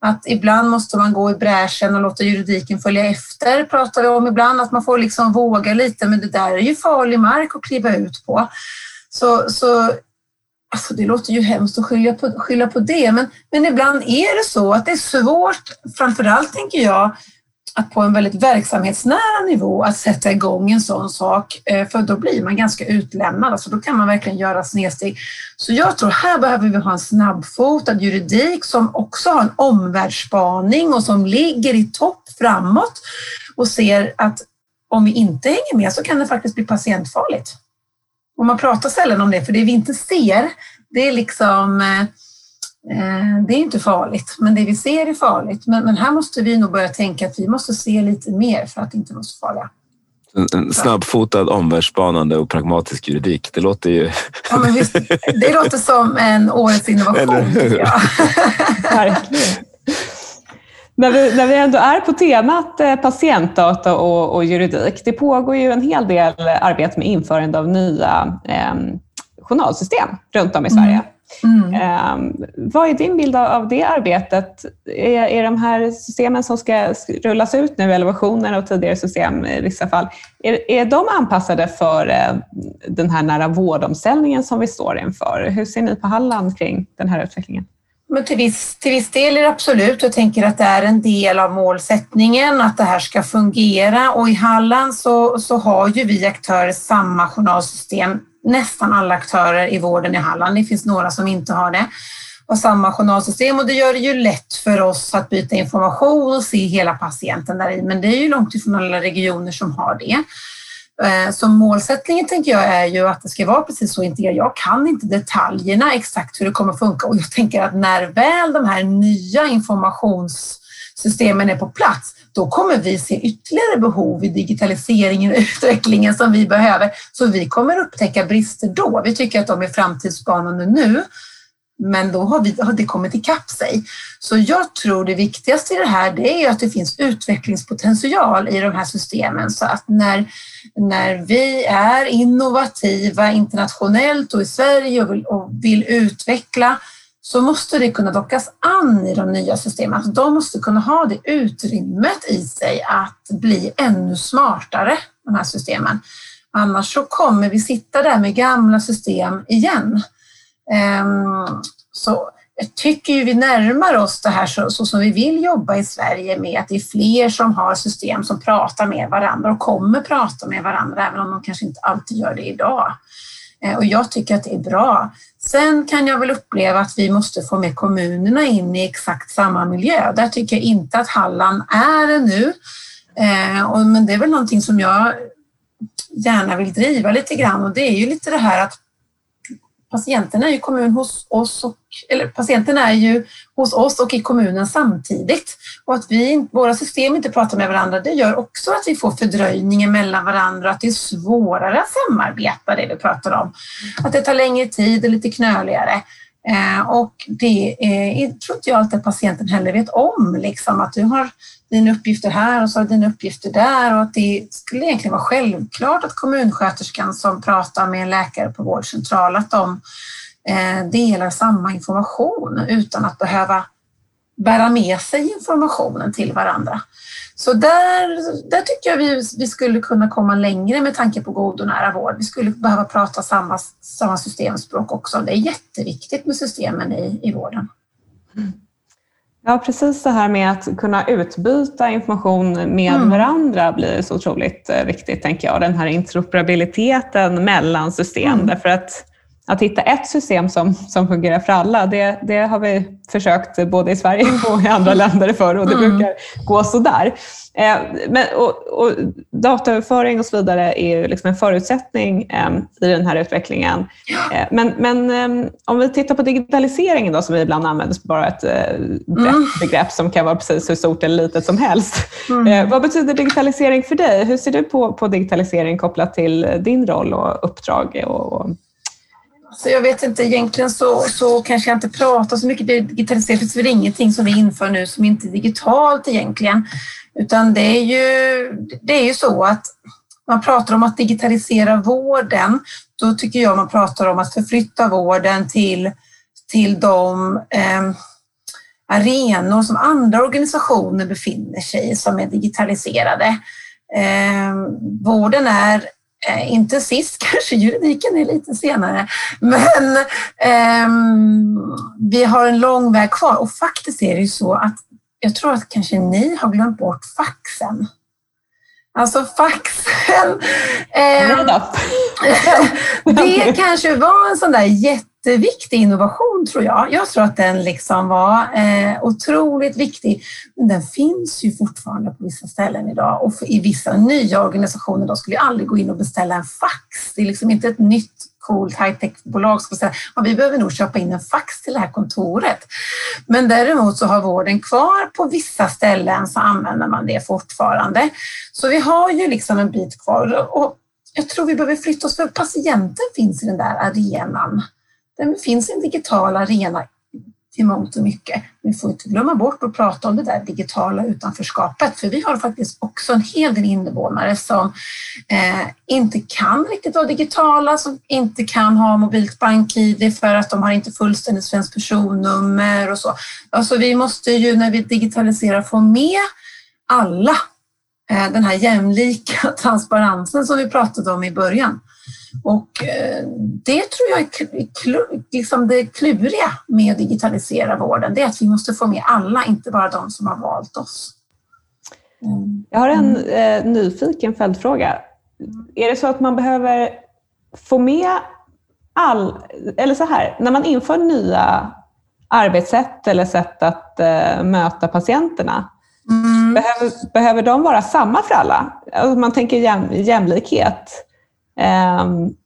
att ibland måste man gå i bräschen och låta juridiken följa efter, pratar vi om ibland, att man får liksom våga lite, men det där är ju farlig mark att kliva ut på. Så, så Alltså det låter ju hemskt att skylla på, skylla på det, men, men ibland är det så att det är svårt, framförallt tänker jag, att på en väldigt verksamhetsnära nivå att sätta igång en sån sak, eh, för då blir man ganska utlämnad. Alltså då kan man verkligen göra snedsteg. Så jag tror här behöver vi ha en snabbfotad juridik som också har en omvärldsspaning och som ligger i topp framåt och ser att om vi inte hänger med så kan det faktiskt bli patientfarligt. Och man pratar sällan om det, för det vi inte ser, det är liksom eh, det är inte farligt, men det vi ser är farligt. Men, men, här måste vi nog börja tänka att vi måste se lite mer för att inte vara så farliga. En snabbfotad, omvärldsspanande och pragmatisk juridik. Det låter ju... Ja, men visst, det låter som en årets innovation. <laughs> Verkligen. När vi, när vi ändå är på temat eh, patientdata och, och, juridik, det pågår ju en hel del arbete med införande av nya eh, journalsystem runt om i Sverige. Mm. Eh, vad är din bild av det arbetet? Är, är de här systemen som ska rullas ut nu, eller versioner av tidigare system i vissa fall, är, är de anpassade för eh, den här nära vårdomställningen som vi står inför? Hur ser ni på Halland kring den här utvecklingen? Men till, viss, till viss del är det absolut. Jag tänker att det är en del av målsättningen att det här ska fungera och i Halland så, så har ju vi aktörer samma journalsystem. Nästan alla aktörer i vården i Halland. Det finns några som inte har det. Och samma journalsystem och det gör det ju lätt för oss att byta information och se hela patienten där i. Men det är ju långt ifrån alla regioner som har det. Eh, så målsättningen tänker jag är ju att det ska vara precis så integrerat. Jag kan inte detaljerna exakt hur det kommer funka och jag tänker att när väl de här nya informationssystemen är på plats, då kommer vi se ytterligare behov i digitaliseringen och utvecklingen som vi behöver. Så vi kommer upptäcka brister då. Vi tycker att de är framtidsspanande nu, men då har, vi, har det kommit ikapp sig. Så jag tror det viktigaste i det här det är att det finns utvecklingspotential i de här systemen så att när, när vi är innovativa internationellt och i Sverige och vill, och vill utveckla så måste det kunna dockas an i de nya systemen. Alltså de måste kunna ha det utrymmet i sig att bli ännu smartare, de här systemen. Annars så kommer vi sitta där med gamla system igen. Ehm, så jag tycker ju vi närmar oss det här så, så, som vi vill jobba i Sverige med att det är fler som har system som pratar med varandra och kommer prata med varandra, även om de kanske inte alltid gör det idag. Ehm, och jag tycker att det är bra. Sen kan jag väl uppleva att vi måste få med kommunerna in i exakt samma miljö. Där tycker jag inte att Halland är det nu. Eh, men det är väl någonting som jag gärna vill driva lite grann och det är ju lite det här att patienterna är ju kommun hos oss och, eller patienterna är ju hos oss och i kommunen samtidigt. Och att vi, våra system inte pratar med varandra, det gör också att vi får fördröjningar mellan varandra, att det är svårare att samarbeta, det vi pratar om. Att det tar längre tid och lite knöligare. Eh, och det är, tror inte jag alltid att patienten heller vet om, liksom, att du har dina uppgifter här och så har du dina uppgifter där och att det skulle egentligen vara självklart att kommunsköterskan som pratar med en läkare på vårdcentral, att de eh, delar samma information utan att behöva bära med sig informationen till varandra. Så där, där tycker jag vi, vi skulle kunna komma längre med tanke på god och nära vård. Vi skulle behöva prata samma, samma systemspråk också. Det är jätteviktigt med systemen i, i vården. Mm. Ja, precis det här med att kunna utbyta information med mm. varandra blir så otroligt eh, viktigt, tänker jag. Den här interoperabiliteten mellan system. Mm. Därför att att hitta ett system som, som fungerar för alla, det, det har vi försökt både i Sverige och i andra länder för och det mm. brukar gå sådär. Eh, men, och, och dataöverföring och så vidare är ju liksom en förutsättning eh, i den här utvecklingen. Eh, men men eh, om vi tittar på digitaliseringen då, som vi ibland använder som bara ett eh, mm. begrepp som kan vara precis hur stort eller litet som helst. Mm. Eh, vad betyder digitalisering för dig? Hur ser du på, på digitalisering kopplat till din roll och uppdrag? Och, och så jag vet inte, egentligen så, så kanske jag inte pratar så mycket digitalisering, för det är ingenting som vi inför nu som inte är digitalt egentligen. Utan det är ju, det är ju så att man pratar om att digitalisera vården, då tycker jag man pratar om att förflytta vården till, till de eh, arenor som andra organisationer befinner sig i som är digitaliserade. Eh, vården är Eh, inte sist <laughs> kanske, juridiken är lite senare, men eh, vi har en lång väg kvar och faktiskt är det ju så att jag tror att kanske ni har glömt bort faxen. Alltså faxen. Eh, <laughs> det kanske var en sån där jätteviktig innovation tror jag. Jag tror att den liksom var eh, otroligt viktig. Men den finns ju fortfarande på vissa ställen idag och i vissa nya organisationer då skulle jag aldrig gå in och beställa en fax. Det är liksom inte ett nytt coolt high-tech-bolag som säger att vi behöver nog köpa in en fax till det här kontoret. Men däremot så har vården kvar på vissa ställen så använder man det fortfarande. Så vi har ju liksom en bit kvar och jag tror vi behöver flytta oss för patienten finns i den där arenan. Det finns en digital arena till mångt och mycket. Vi får inte glömma bort att prata om det där digitala utanförskapet, för vi har faktiskt också en hel del invånare som eh, inte kan riktigt vara digitala, som inte kan ha mobilt bank-id för att de har inte fullständigt svenskt personnummer och så. Alltså vi måste ju när vi digitaliserar få med alla eh, den här jämlika <laughs> transparensen som vi pratade om i början. Och eh, det tror jag är liksom det kluriga med att digitalisera vården. Det är att vi måste få med alla, inte bara de som har valt oss. Mm. Jag har en eh, nyfiken följdfråga. Är det så att man behöver få med all... Eller så här, när man inför nya arbetssätt eller sätt att eh, möta patienterna, mm. behöver, behöver de vara samma för alla? Alltså man tänker jäm, jämlikhet. Um,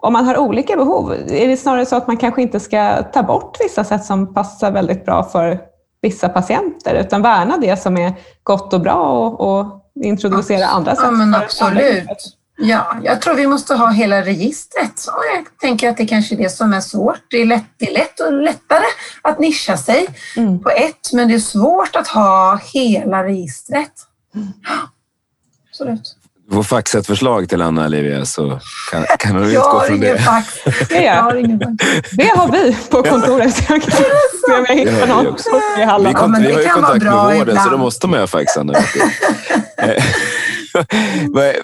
om man har olika behov, är det snarare så att man kanske inte ska ta bort vissa sätt som passar väldigt bra för vissa patienter, utan värna det som är gott och bra och, och introducera andra sätt. Ja, men absolut. Ja, jag tror vi måste ha hela registret. Och jag tänker att det kanske är det som är svårt. Det är, lätt, det är lätt och lättare att nischa sig mm. på ett, men det är svårt att ha hela registret. Mm. Absolut. Du får faxa ett förslag till Anna Olivia så kan, kan du utgå från det. Fax. <laughs> Det, jag det har vi på kontoret. jag kan se om jag hittar någon i Vi, kom, ja, vi har ju kontakt med vården ibland. så då måste man ju faxa nu. <laughs>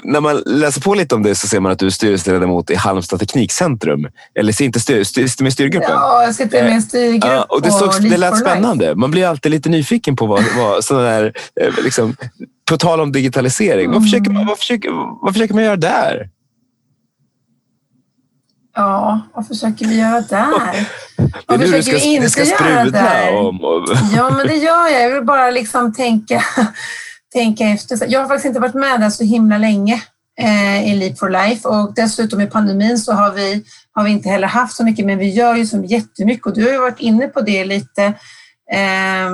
När man läser på lite om det så ser man att du är styrelseledamot i Halmstad Teknikcentrum. Eller inte styr, styr, med styrgruppen? Ja, jag sitter med en styrgrupp. Ja, och det, såg, det lät spännande. Man blir alltid lite nyfiken på vad, vad sådana där, eh, liksom, på tal om digitalisering. Mm. Vad, försöker man, vad, försöker, vad försöker man göra där? Ja, vad försöker vi göra där? Vad försöker ska, vi inte ska göra där? Om, Ja, men det gör jag. Jag vill bara liksom tänka, tänka efter. Jag har faktiskt inte varit med där så himla länge eh, i Leap for Life och dessutom i pandemin så har vi, har vi inte heller haft så mycket, men vi gör ju så jättemycket och du har ju varit inne på det lite. Eh,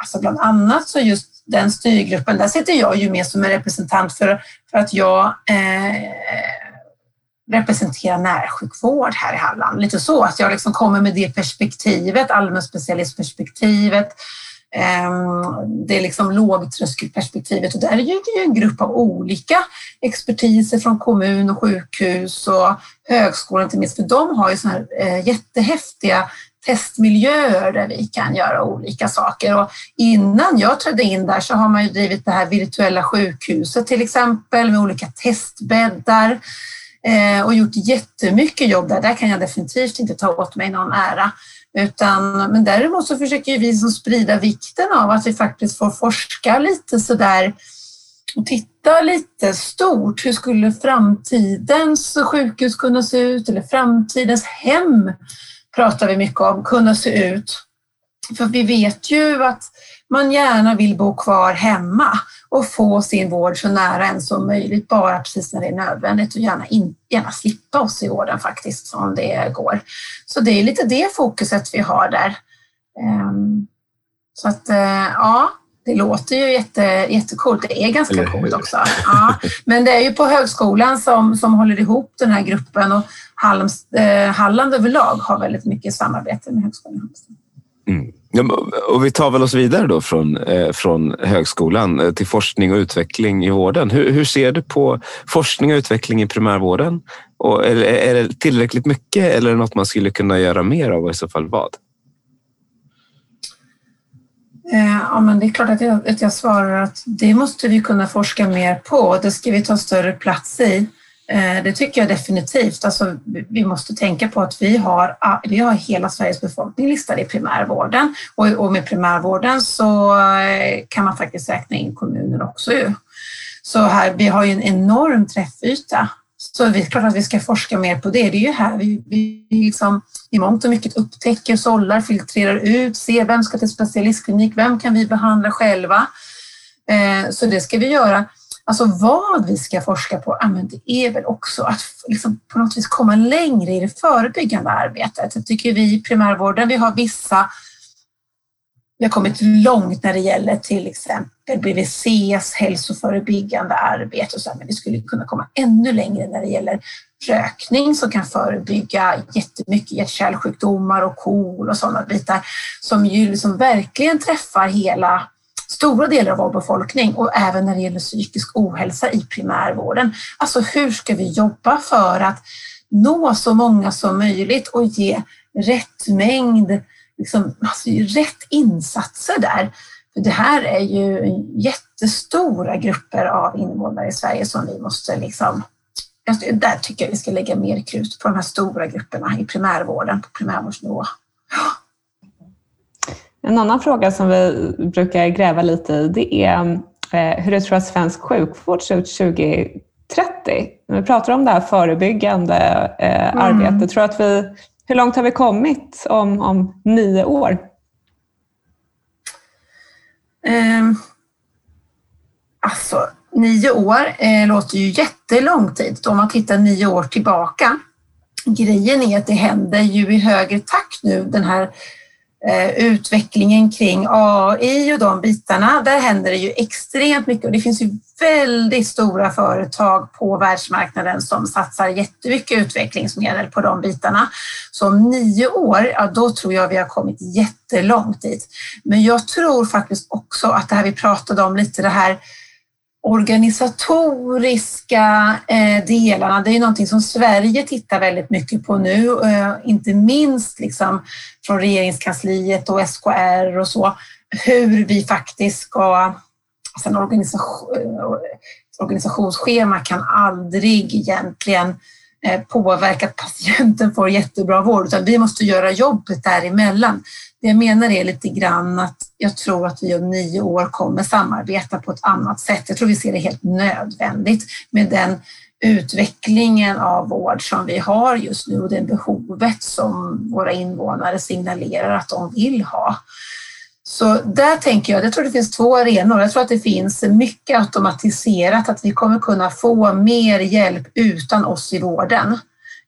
alltså bland annat så just den styrgruppen, där sitter jag ju med som en representant för, för att jag eh, representerar närsjukvård här i Halland. Lite så, att jag liksom kommer med det perspektivet, allmänspecialistperspektivet, ehm, det är liksom lågtröskelperspektivet. Och där är det ju en grupp av olika expertiser från kommun och sjukhus och högskolan inte minst, för de har ju sådana här eh, jättehäftiga testmiljöer där vi kan göra olika saker. Och innan jag trädde in där så har man ju drivit det här virtuella sjukhuset till exempel med olika testbäddar eh, och gjort jättemycket jobb där. Där kan jag definitivt inte ta åt mig någon ära. Utan, men däremot så försöker vi som sprida vikten av att vi faktiskt får forska lite sådär och titta lite stort. Hur skulle framtidens sjukhus kunna se ut? Eller framtidens hem pratar vi mycket om, kunna se ut. För vi vet ju att man gärna vill bo kvar hemma och få sin vård så nära en som möjligt, bara precis när det är nödvändigt och gärna, in, gärna slippa oss i vården faktiskt om det går. Så det är lite det fokuset vi har där. Ehm, så att eh, ja, det låter ju jätte, jättecoolt. Det är ganska coolt också. Ja, men det är ju på högskolan som, som håller ihop den här gruppen och Halms, eh, Halland överlag har väldigt mycket samarbete med Högskolan Halmstad. Mm. Och vi tar väl oss vidare då från, eh, från högskolan eh, till forskning och utveckling i vården. Hur, hur ser du på forskning och utveckling i primärvården? Och är, är det tillräckligt mycket eller är det något man skulle kunna göra mer av och i så fall vad? Eh, ja, men det är klart att jag, att jag svarar att det måste vi kunna forska mer på. Det ska vi ta större plats i. Eh, det tycker jag definitivt. Alltså, vi måste tänka på att vi har, vi har hela Sveriges befolkning listad i primärvården och, med primärvården så eh, kan man faktiskt räkna in kommuner också. Så här, vi har ju en enorm träffyta. Så det är klart att vi ska forska mer på det. Det är ju här vi, vi liksom, i mångt och mycket upptäcker, sållar, filtrerar ut, ser vem ska till specialistklinik, vem kan vi behandla själva? Eh, så det ska vi göra. Alltså vad vi ska forska på, ja, men det är väl också att liksom på något vis komma längre i det förebyggande arbetet. Jag tycker vi i primärvården, vi har vissa vi har kommit långt när det gäller till exempel BVCs hälsoförebyggande arbete, och så, men vi skulle kunna komma ännu längre när det gäller rökning som kan förebygga jättemycket hjärt-kärlsjukdomar och KOL och sådana bitar som ju liksom verkligen träffar hela stora delar av vår befolkning och även när det gäller psykisk ohälsa i primärvården. Alltså hur ska vi jobba för att nå så många som möjligt och ge rätt mängd, liksom, alltså rätt insatser där. För det här är ju jättestora grupper av invånare i Sverige som vi måste liksom där tycker jag vi ska lägga mer krut på de här stora grupperna i primärvården, på primärvårdsnivå. En annan fråga som vi brukar gräva lite i, det är eh, hur du tror att svensk sjukvård ser ut 2030? När vi pratar om det här förebyggande eh, mm. arbetet, tror att vi, hur långt har vi kommit om, om nio år? Eh, alltså, nio år eh, låter ju jättelång tid om man tittar nio år tillbaka. Grejen är att det händer ju i högre takt nu, den här eh, utvecklingen kring AI och de bitarna, där händer det ju extremt mycket och det finns ju väldigt stora företag på världsmarknaden som satsar jättemycket utvecklingsmedel på de bitarna. Så om nio år, ja då tror jag vi har kommit jättelångt dit. Men jag tror faktiskt också att det här vi pratade om lite det här organisatoriska eh, delarna, det är någonting som Sverige tittar väldigt mycket på nu, eh, inte minst liksom från regeringskansliet och SKR och så, hur vi faktiskt ska, alltså en organisation, organisationsschema kan aldrig egentligen eh, påverka att patienten får jättebra vård, utan vi måste göra jobbet däremellan. Det jag menar är lite grann att jag tror att vi om nio år kommer samarbeta på ett annat sätt. Jag tror vi ser det helt nödvändigt med den utvecklingen av vård som vi har just nu och det behovet som våra invånare signalerar att de vill ha. Så där tänker jag, jag tror det finns två arenor. Jag tror att det finns mycket automatiserat, att vi kommer kunna få mer hjälp utan oss i vården.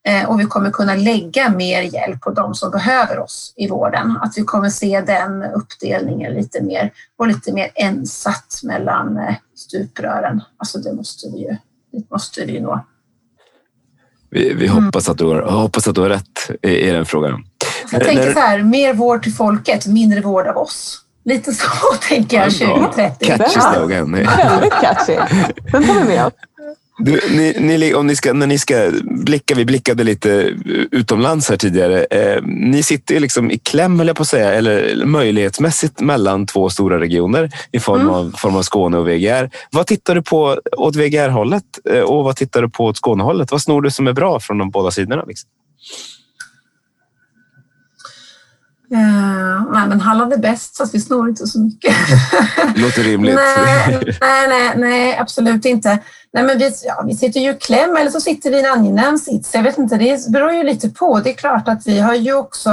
Eh, och vi kommer kunna lägga mer hjälp på de som behöver oss i vården. Att vi kommer se den uppdelningen lite mer och lite mer ensatt mellan eh, stuprören. Alltså det måste vi ju, det måste vi ju nå. Vi, vi hoppas, att du har, hoppas att du har rätt i, i den frågan. Jag tänker så här, mer vård till folket, mindre vård av oss. Lite så <laughs> tänker jag 2030. Catchy slogan. Väldigt catchy. Den tar vi med oss. Du, ni, ni, om ni ska, när ni ska blicka, vi blickade lite utomlands här tidigare. Eh, ni sitter liksom i kläm, höll jag på att säga, eller möjlighetsmässigt mellan två stora regioner i form, mm. av, form av Skåne och VGR. Vad tittar du på åt VGR-hållet eh, och vad tittar du på åt Skånehållet? Vad snor du som är bra från de båda sidorna? Liksom? Uh, nej, men Halland är bäst så att vi snor inte så mycket. <laughs> Låter rimligt. <laughs> nej, nej, nej, nej, absolut inte. Nej, men vi, ja, vi sitter ju i kläm eller så sitter vi i en angenäm sits. Jag vet inte, det beror ju lite på. Det är klart att vi har ju också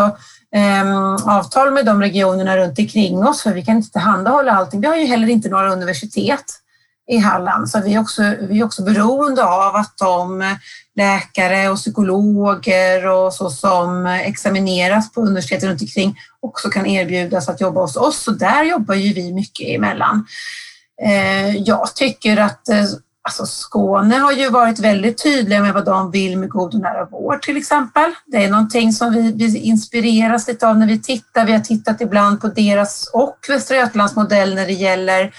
eh, avtal med de regionerna runt omkring oss för vi kan inte tillhandahålla allting. Vi har ju heller inte några universitet i Halland så vi är också, vi är också beroende av att de eh, läkare och psykologer och så som eh, examineras på universitet runt omkring också kan erbjudas att jobba hos oss. Så där jobbar ju vi mycket emellan. Eh, jag tycker att Alltså Skåne har ju varit väldigt tydliga med vad de vill med god och nära vård till exempel. Det är någonting som vi, vi inspireras lite av när vi tittar. Vi har tittat ibland på deras och Västra Götalands modell när det gäller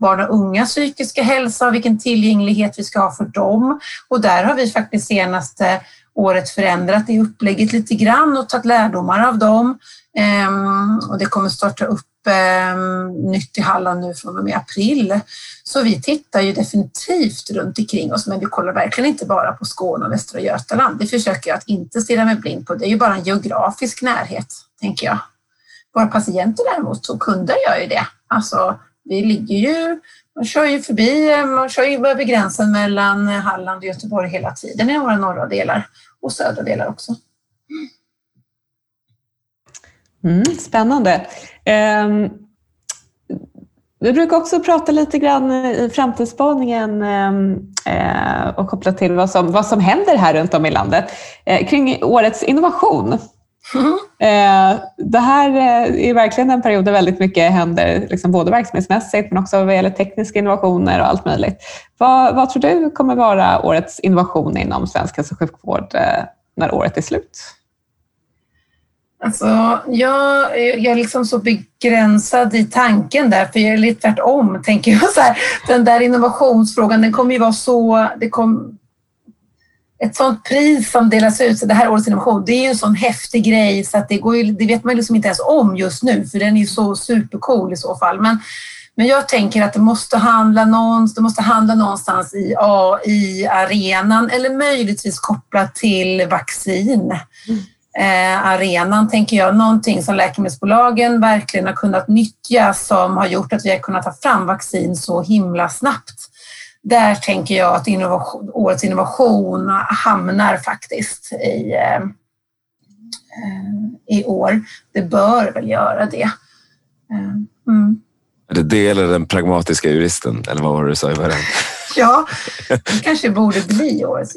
barn och unga psykiska hälsa och vilken tillgänglighet vi ska ha för dem. Och där har vi faktiskt senaste året förändrat det upplägget lite grann och tagit lärdomar av dem. Ehm, och det kommer starta upp ehm, nytt i Halland nu från och med april. Så vi tittar ju definitivt runt omkring oss, men vi kollar verkligen inte bara på Skåne och Västra Götaland. Det försöker jag att inte stirra mig blind på. Det är ju bara en geografisk närhet, tänker jag. Våra patienter däremot och kunder gör ju det. Alltså, vi ligger ju, man kör ju förbi, eh, man kör ju över gränsen mellan Halland och Göteborg hela tiden i våra norra delar och södra delar också. Mm, spännande. Um, vi brukar också prata lite grann i framtidsspaningen ehm, eh, och koppla till vad som, vad som händer här runt om i landet eh, kring årets innovation. Mm. <laughs> Det här eh, är verkligen en period där väldigt mycket händer, liksom både verksamhetsmässigt men också vad gäller tekniska innovationer och allt möjligt. Vad, vad tror du kommer vara årets innovation inom svensk hälso och sjukvård eh, när året är slut? Alltså, jag, jag är liksom så begränsad i tanken där, för jag är lite tvärtom. Tänker jag så här, den där innovationsfrågan, den kommer ju vara så... Det kom, ett sånt pris som delas ut, så det här årets innovation, det är ju en sån häftig grej så att det, går ju, det vet man liksom inte ens om just nu, för den är ju så supercool i så fall. Men, men jag tänker att det måste handla, någonstans, det måste handla någonstans i AI-arenan eller möjligtvis kopplat till vaccin. Mm eh, arenan, tänker jag. Någonting som läkemedelsbolagen verkligen har kunnat nyttja som har gjort att vi har kunnat ta fram vaccin så himla snabbt. Där tänker jag att innovation, årets innovation hamnar faktiskt i, eh, i år. Det bör väl göra det. Eh, mm. Är det det eller den pragmatiska juristen? Eller vad var det du sa i början? <laughs> ja, det kanske borde bli årets.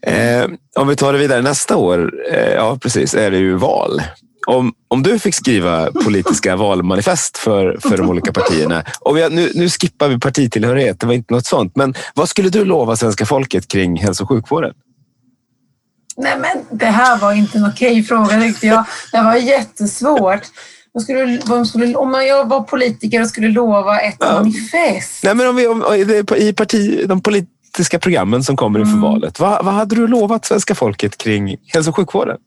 Eh, om vi tar det vidare nästa år, eh, ja precis, är det ju val. Om, om du fick skriva politiska <laughs> valmanifest för, för de olika partierna. Och vi, nu, nu skippar vi partitillhörighet, det var inte något sånt. Men vad skulle du lova svenska folket kring hälso och sjukvården? Nej, men det här var inte en okej fråga tyckte jag. Det var jättesvårt. Jag skulle, vad skulle, om jag var politiker och skulle lova ett ja. manifest. Nej, men om vi, om, I parti, de politiska programmen som kommer inför mm. valet. Vad, vad hade du lovat svenska folket kring hälso och sjukvården?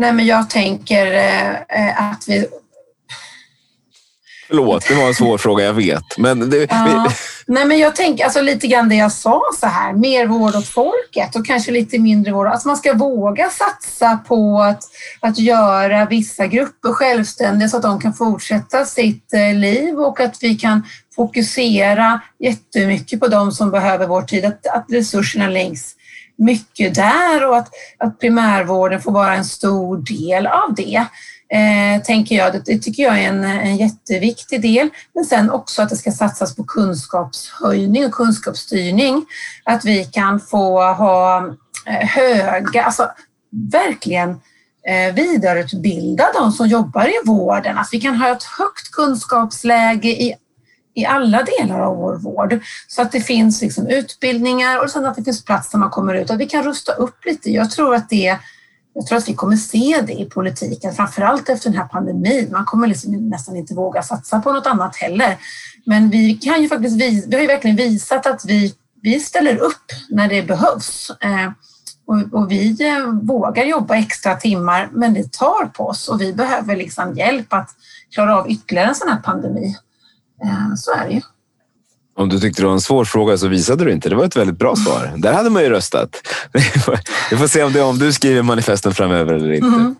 Nej, men jag tänker eh, att vi Förlåt, det var en svår fråga, jag vet. Men det, ja. Nej, men jag tänker alltså, lite grann det jag sa, så här, mer vård åt folket och kanske lite mindre vård. Alltså, man ska våga satsa på att, att göra vissa grupper självständiga så att de kan fortsätta sitt eh, liv och att vi kan fokusera jättemycket på de som behöver vår tid, att, att resurserna läggs mycket där och att, att primärvården får vara en stor del av det. Eh, tänker jag. Det, det, tycker jag är en, en jätteviktig del. Men sen också att det ska satsas på kunskapshöjning och kunskapsstyrning. Att vi kan få ha eh, höga, alltså verkligen eh, vidareutbilda de som jobbar i vården. Att vi kan ha ett högt kunskapsläge i i alla delar av vår vård. Så att det finns liksom utbildningar och sen att det finns plats när man kommer ut. Att vi kan rusta upp lite. Jag tror att det jag tror att vi kommer se det i politiken, framförallt efter den här pandemin. Man kommer liksom nästan inte våga satsa på något annat heller. Men vi, kan ju faktiskt, vi har ju verkligen visat att vi, vi ställer upp när det behövs. Eh, och, och, vi eh, vågar jobba extra timmar, men det tar på oss och vi behöver liksom hjälp att klara av ytterligare en sån här pandemi. Eh, så är det ju. Om du tyckte det var en svår fråga så visade du inte. Det var ett väldigt bra svar. Där hade man ju röstat. <laughs> Vi får se om, det, om du skriver manifesten framöver eller inte. Mm.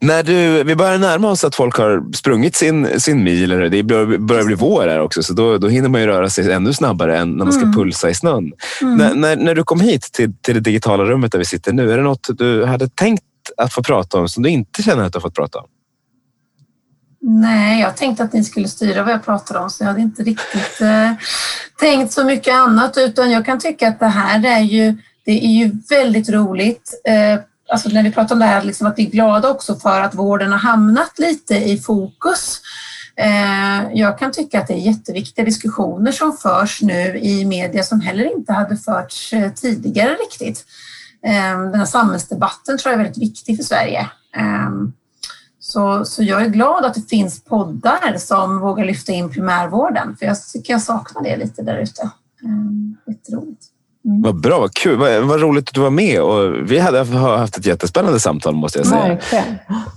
När du, vi börjar närma oss att folk har sprungit sin, sin mil. Eller det börjar bli vår här också, så då, då hinner man ju röra sig ännu snabbare än när man ska mm. pulsa i snön. Mm. När, när, när, du kom hit till, till det digitala rummet där vi sitter nu, är det något du hade tänkt att få prata om som du inte känner att du har fått prata om? Nej, jag tänkte att ni skulle styra vad jag pratade om så jag hade inte riktigt eh, tänkt så mycket annat utan jag kan tycka att det här är ju, det är ju väldigt roligt. Eh, alltså när vi pratar om det här, liksom att vi är glada också för att vården har hamnat lite i fokus. Eh, jag kan tycka att det är jätteviktiga diskussioner som förs nu i media som heller inte hade förts eh, tidigare riktigt. Eh, den här samhällsdebatten tror jag är väldigt viktig för Sverige. Så, så jag är glad att det finns poddar som vågar lyfta in primärvården, för jag tycker jag saknar det lite där ute. Mm, jätteroligt. Mm. Vad bra, vad kul, vad, vad, roligt att du var med. Och vi hade haft ett jättespännande samtal måste jag säga.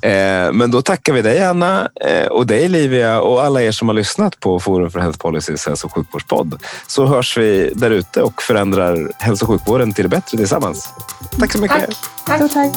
Eh, men då tackar vi dig Anna eh, och dig Livia och alla er som har lyssnat på Forum för Health Policys hälso och sjukvårdspodd. Så hörs vi där ute och förändrar hälso och sjukvården till det bättre tillsammans. Tack så mycket. Tack. tack. tack.